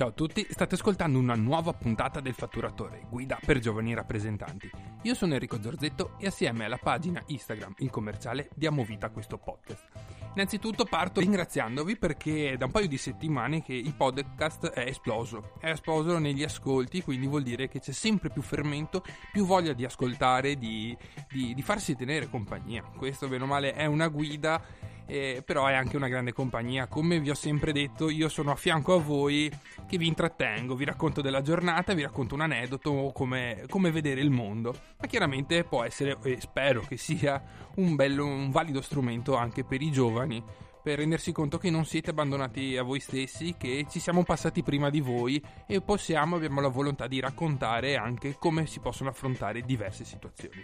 Ciao a tutti, state ascoltando una nuova puntata del Fatturatore, guida per giovani rappresentanti. Io sono Enrico Zorzetto e assieme alla pagina Instagram Il Commerciale diamo vita a questo podcast. Innanzitutto parto ringraziandovi perché da un paio di settimane che il podcast è esploso. È esploso negli ascolti, quindi vuol dire che c'è sempre più fermento, più voglia di ascoltare, di, di, di farsi tenere compagnia. Questo, bene o male, è una guida eh, però è anche una grande compagnia. Come vi ho sempre detto, io sono a fianco a voi che vi intrattengo, vi racconto della giornata, vi racconto un aneddoto come, come vedere il mondo. Ma chiaramente può essere, e spero che sia, un, bello, un valido strumento anche per i giovani per rendersi conto che non siete abbandonati a voi stessi, che ci siamo passati prima di voi e possiamo, abbiamo la volontà di raccontare anche come si possono affrontare diverse situazioni.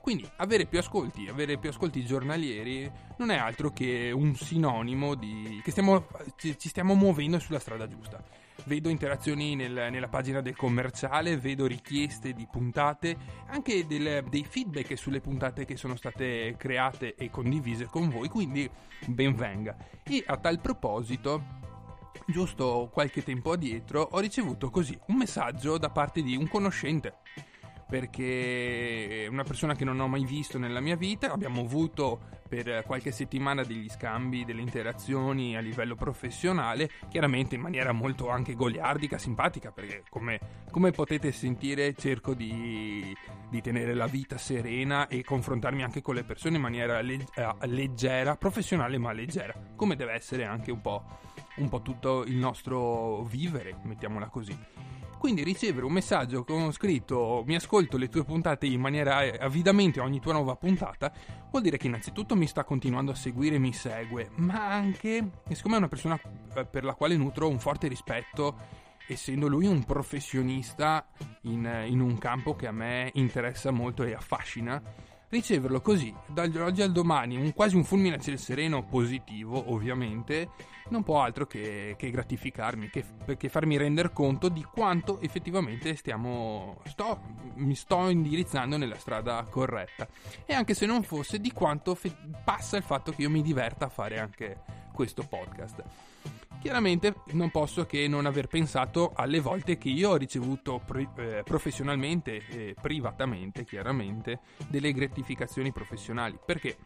Quindi avere più ascolti, avere più ascolti giornalieri non è altro che un sinonimo di che stiamo, ci stiamo muovendo sulla strada giusta. Vedo interazioni nel, nella pagina del commerciale, vedo richieste di puntate, anche del, dei feedback sulle puntate che sono state create e condivise con voi, quindi ben venga. E a tal proposito giusto qualche tempo addietro ho ricevuto così un messaggio da parte di un conoscente perché è una persona che non ho mai visto nella mia vita, abbiamo avuto per qualche settimana degli scambi, delle interazioni a livello professionale, chiaramente in maniera molto anche goliardica, simpatica, perché come, come potete sentire cerco di, di, tenere la vita serena e confrontarmi anche con le persone in maniera leg- eh, leggera, professionale ma leggera, come deve essere anche un po', un po' tutto il nostro vivere, mettiamola così. Quindi ricevere un messaggio con scritto mi ascolto le tue puntate in maniera avidamente ogni tua nuova puntata, vuol dire che innanzitutto mi sta continuando a seguire e mi segue, ma anche, siccome è una persona eh, per la quale nutro un forte rispetto, essendo lui un professionista in, in un campo che a me interessa molto e affascina, riceverlo così, dall'oggi al domani, un, quasi un fulmine a ciel sereno positivo, ovviamente, non può altro che, che gratificarmi, che, che, farmi rendere conto di quanto effettivamente stiamo, sto, mi sto indirizzando nella strada corretta. E anche se non fosse, di quanto fe- passa il fatto che io mi diverta a fare anche questo podcast. Chiaramente non posso che non aver pensato alle volte che io ho ricevuto pri- eh, professionalmente e privatamente, chiaramente, delle gratificazioni professionali. Perché?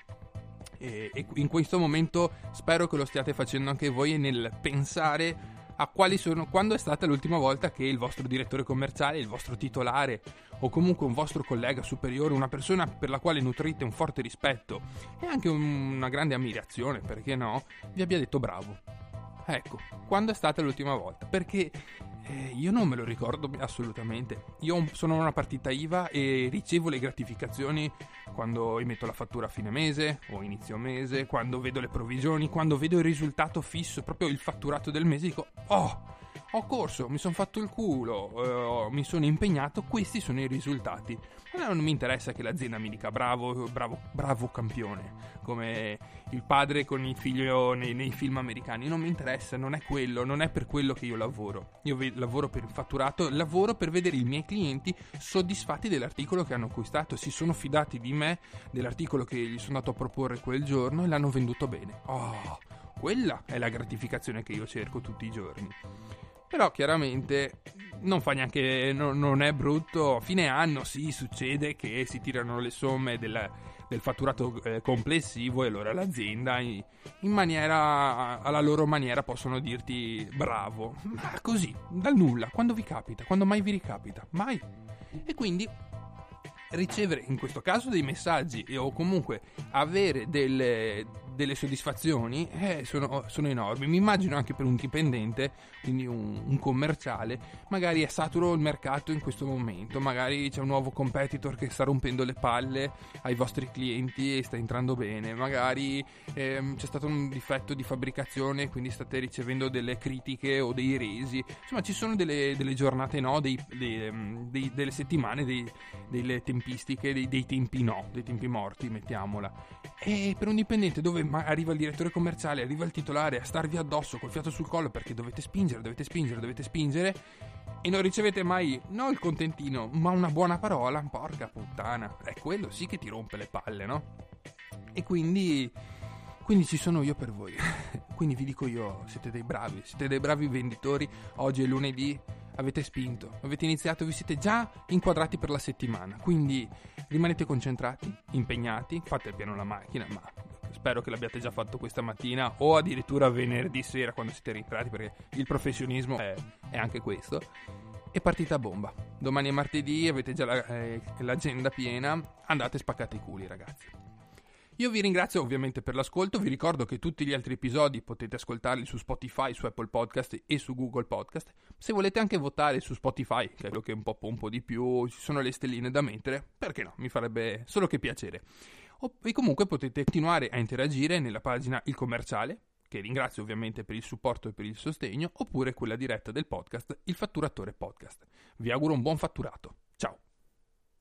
E, e in questo momento spero che lo stiate facendo anche voi nel pensare a quali sono, quando è stata l'ultima volta che il vostro direttore commerciale, il vostro titolare o comunque un vostro collega superiore, una persona per la quale nutrite un forte rispetto e anche una grande ammirazione, perché no, vi abbia detto bravo. Ecco, quando è stata l'ultima volta? Perché eh, io non me lo ricordo assolutamente. Io sono una partita IVA e ricevo le gratificazioni quando emetto la fattura a fine mese o inizio mese, quando vedo le provvigioni, quando vedo il risultato fisso, proprio il fatturato del mese, dico, oh, ho corso, mi sono fatto il culo, eh, mi sono impegnato, questi sono i risultati. Non mi interessa che l'azienda mi dica bravo, bravo, bravo campione, come il padre con il figlio nei, nei, film americani. Non mi interessa, non è quello, non è per quello che io lavoro. Io ve- lavoro per il fatturato, lavoro per vedere i miei clienti soddisfatti dell'articolo che hanno acquistato, si sono fidati di me, dell'articolo che gli sono andato a proporre quel giorno e l'hanno venduto bene. Oh, quella è la gratificazione che io cerco tutti i giorni. Però chiaramente non fa neanche. No, non è brutto. A fine anno sì, succede che si tirano le somme del, del fatturato eh, complessivo e allora l'azienda in, in, maniera. alla loro maniera possono dirti bravo. Ma così, dal nulla, quando vi capita, quando mai vi ricapita, mai. E quindi ricevere in questo caso dei messaggi o comunque avere delle, delle soddisfazioni eh, sono, sono, enormi. Mi immagino anche per un dipendente, quindi un, un, commerciale, magari è saturo il mercato in questo momento, magari c'è un nuovo competitor che sta rompendo le palle ai vostri clienti e sta entrando bene, magari ehm, c'è stato un difetto di fabbricazione, quindi state ricevendo delle critiche o dei resi. Insomma, ci sono delle, delle giornate no, dei, dei, dei, delle settimane, delle tempistiche, dei tempi no, dei tempi morti, mettiamola. E per un dipendente dove arriva il direttore commerciale, arriva il titolare a starvi addosso col fiato sul collo perché dovete spingere, dovete spingere, dovete spingere e non ricevete mai non il contentino, ma una buona parola, porca puttana. È quello sì che ti rompe le palle, no? E quindi Quindi ci sono io per voi. Quindi vi dico io, siete dei bravi, siete dei bravi venditori. Oggi è lunedì, avete spinto, avete iniziato, vi siete già inquadrati per la settimana. Quindi rimanete concentrati, impegnati, fate piano la macchina, ma spero che l'abbiate già fatto questa mattina o addirittura venerdì sera quando siete rientrati perché il professionismo è, è anche questo. E partita a bomba. Domani è martedì, avete già la, eh, l'agenda piena, andate spaccate i culi ragazzi. Io vi ringrazio ovviamente per l'ascolto, vi ricordo che tutti gli altri episodi potete ascoltarli su Spotify, su Apple Podcast e su Google Podcast. Se volete anche votare su Spotify, che è quello che un po' pompo di più, ci sono le stelline da mettere, perché no, mi farebbe solo che piacere. E comunque potete continuare a interagire nella pagina Il Commerciale, che ringrazio ovviamente per il supporto e per il sostegno, oppure quella diretta del podcast Il Fatturatore Podcast. Vi auguro un buon fatturato.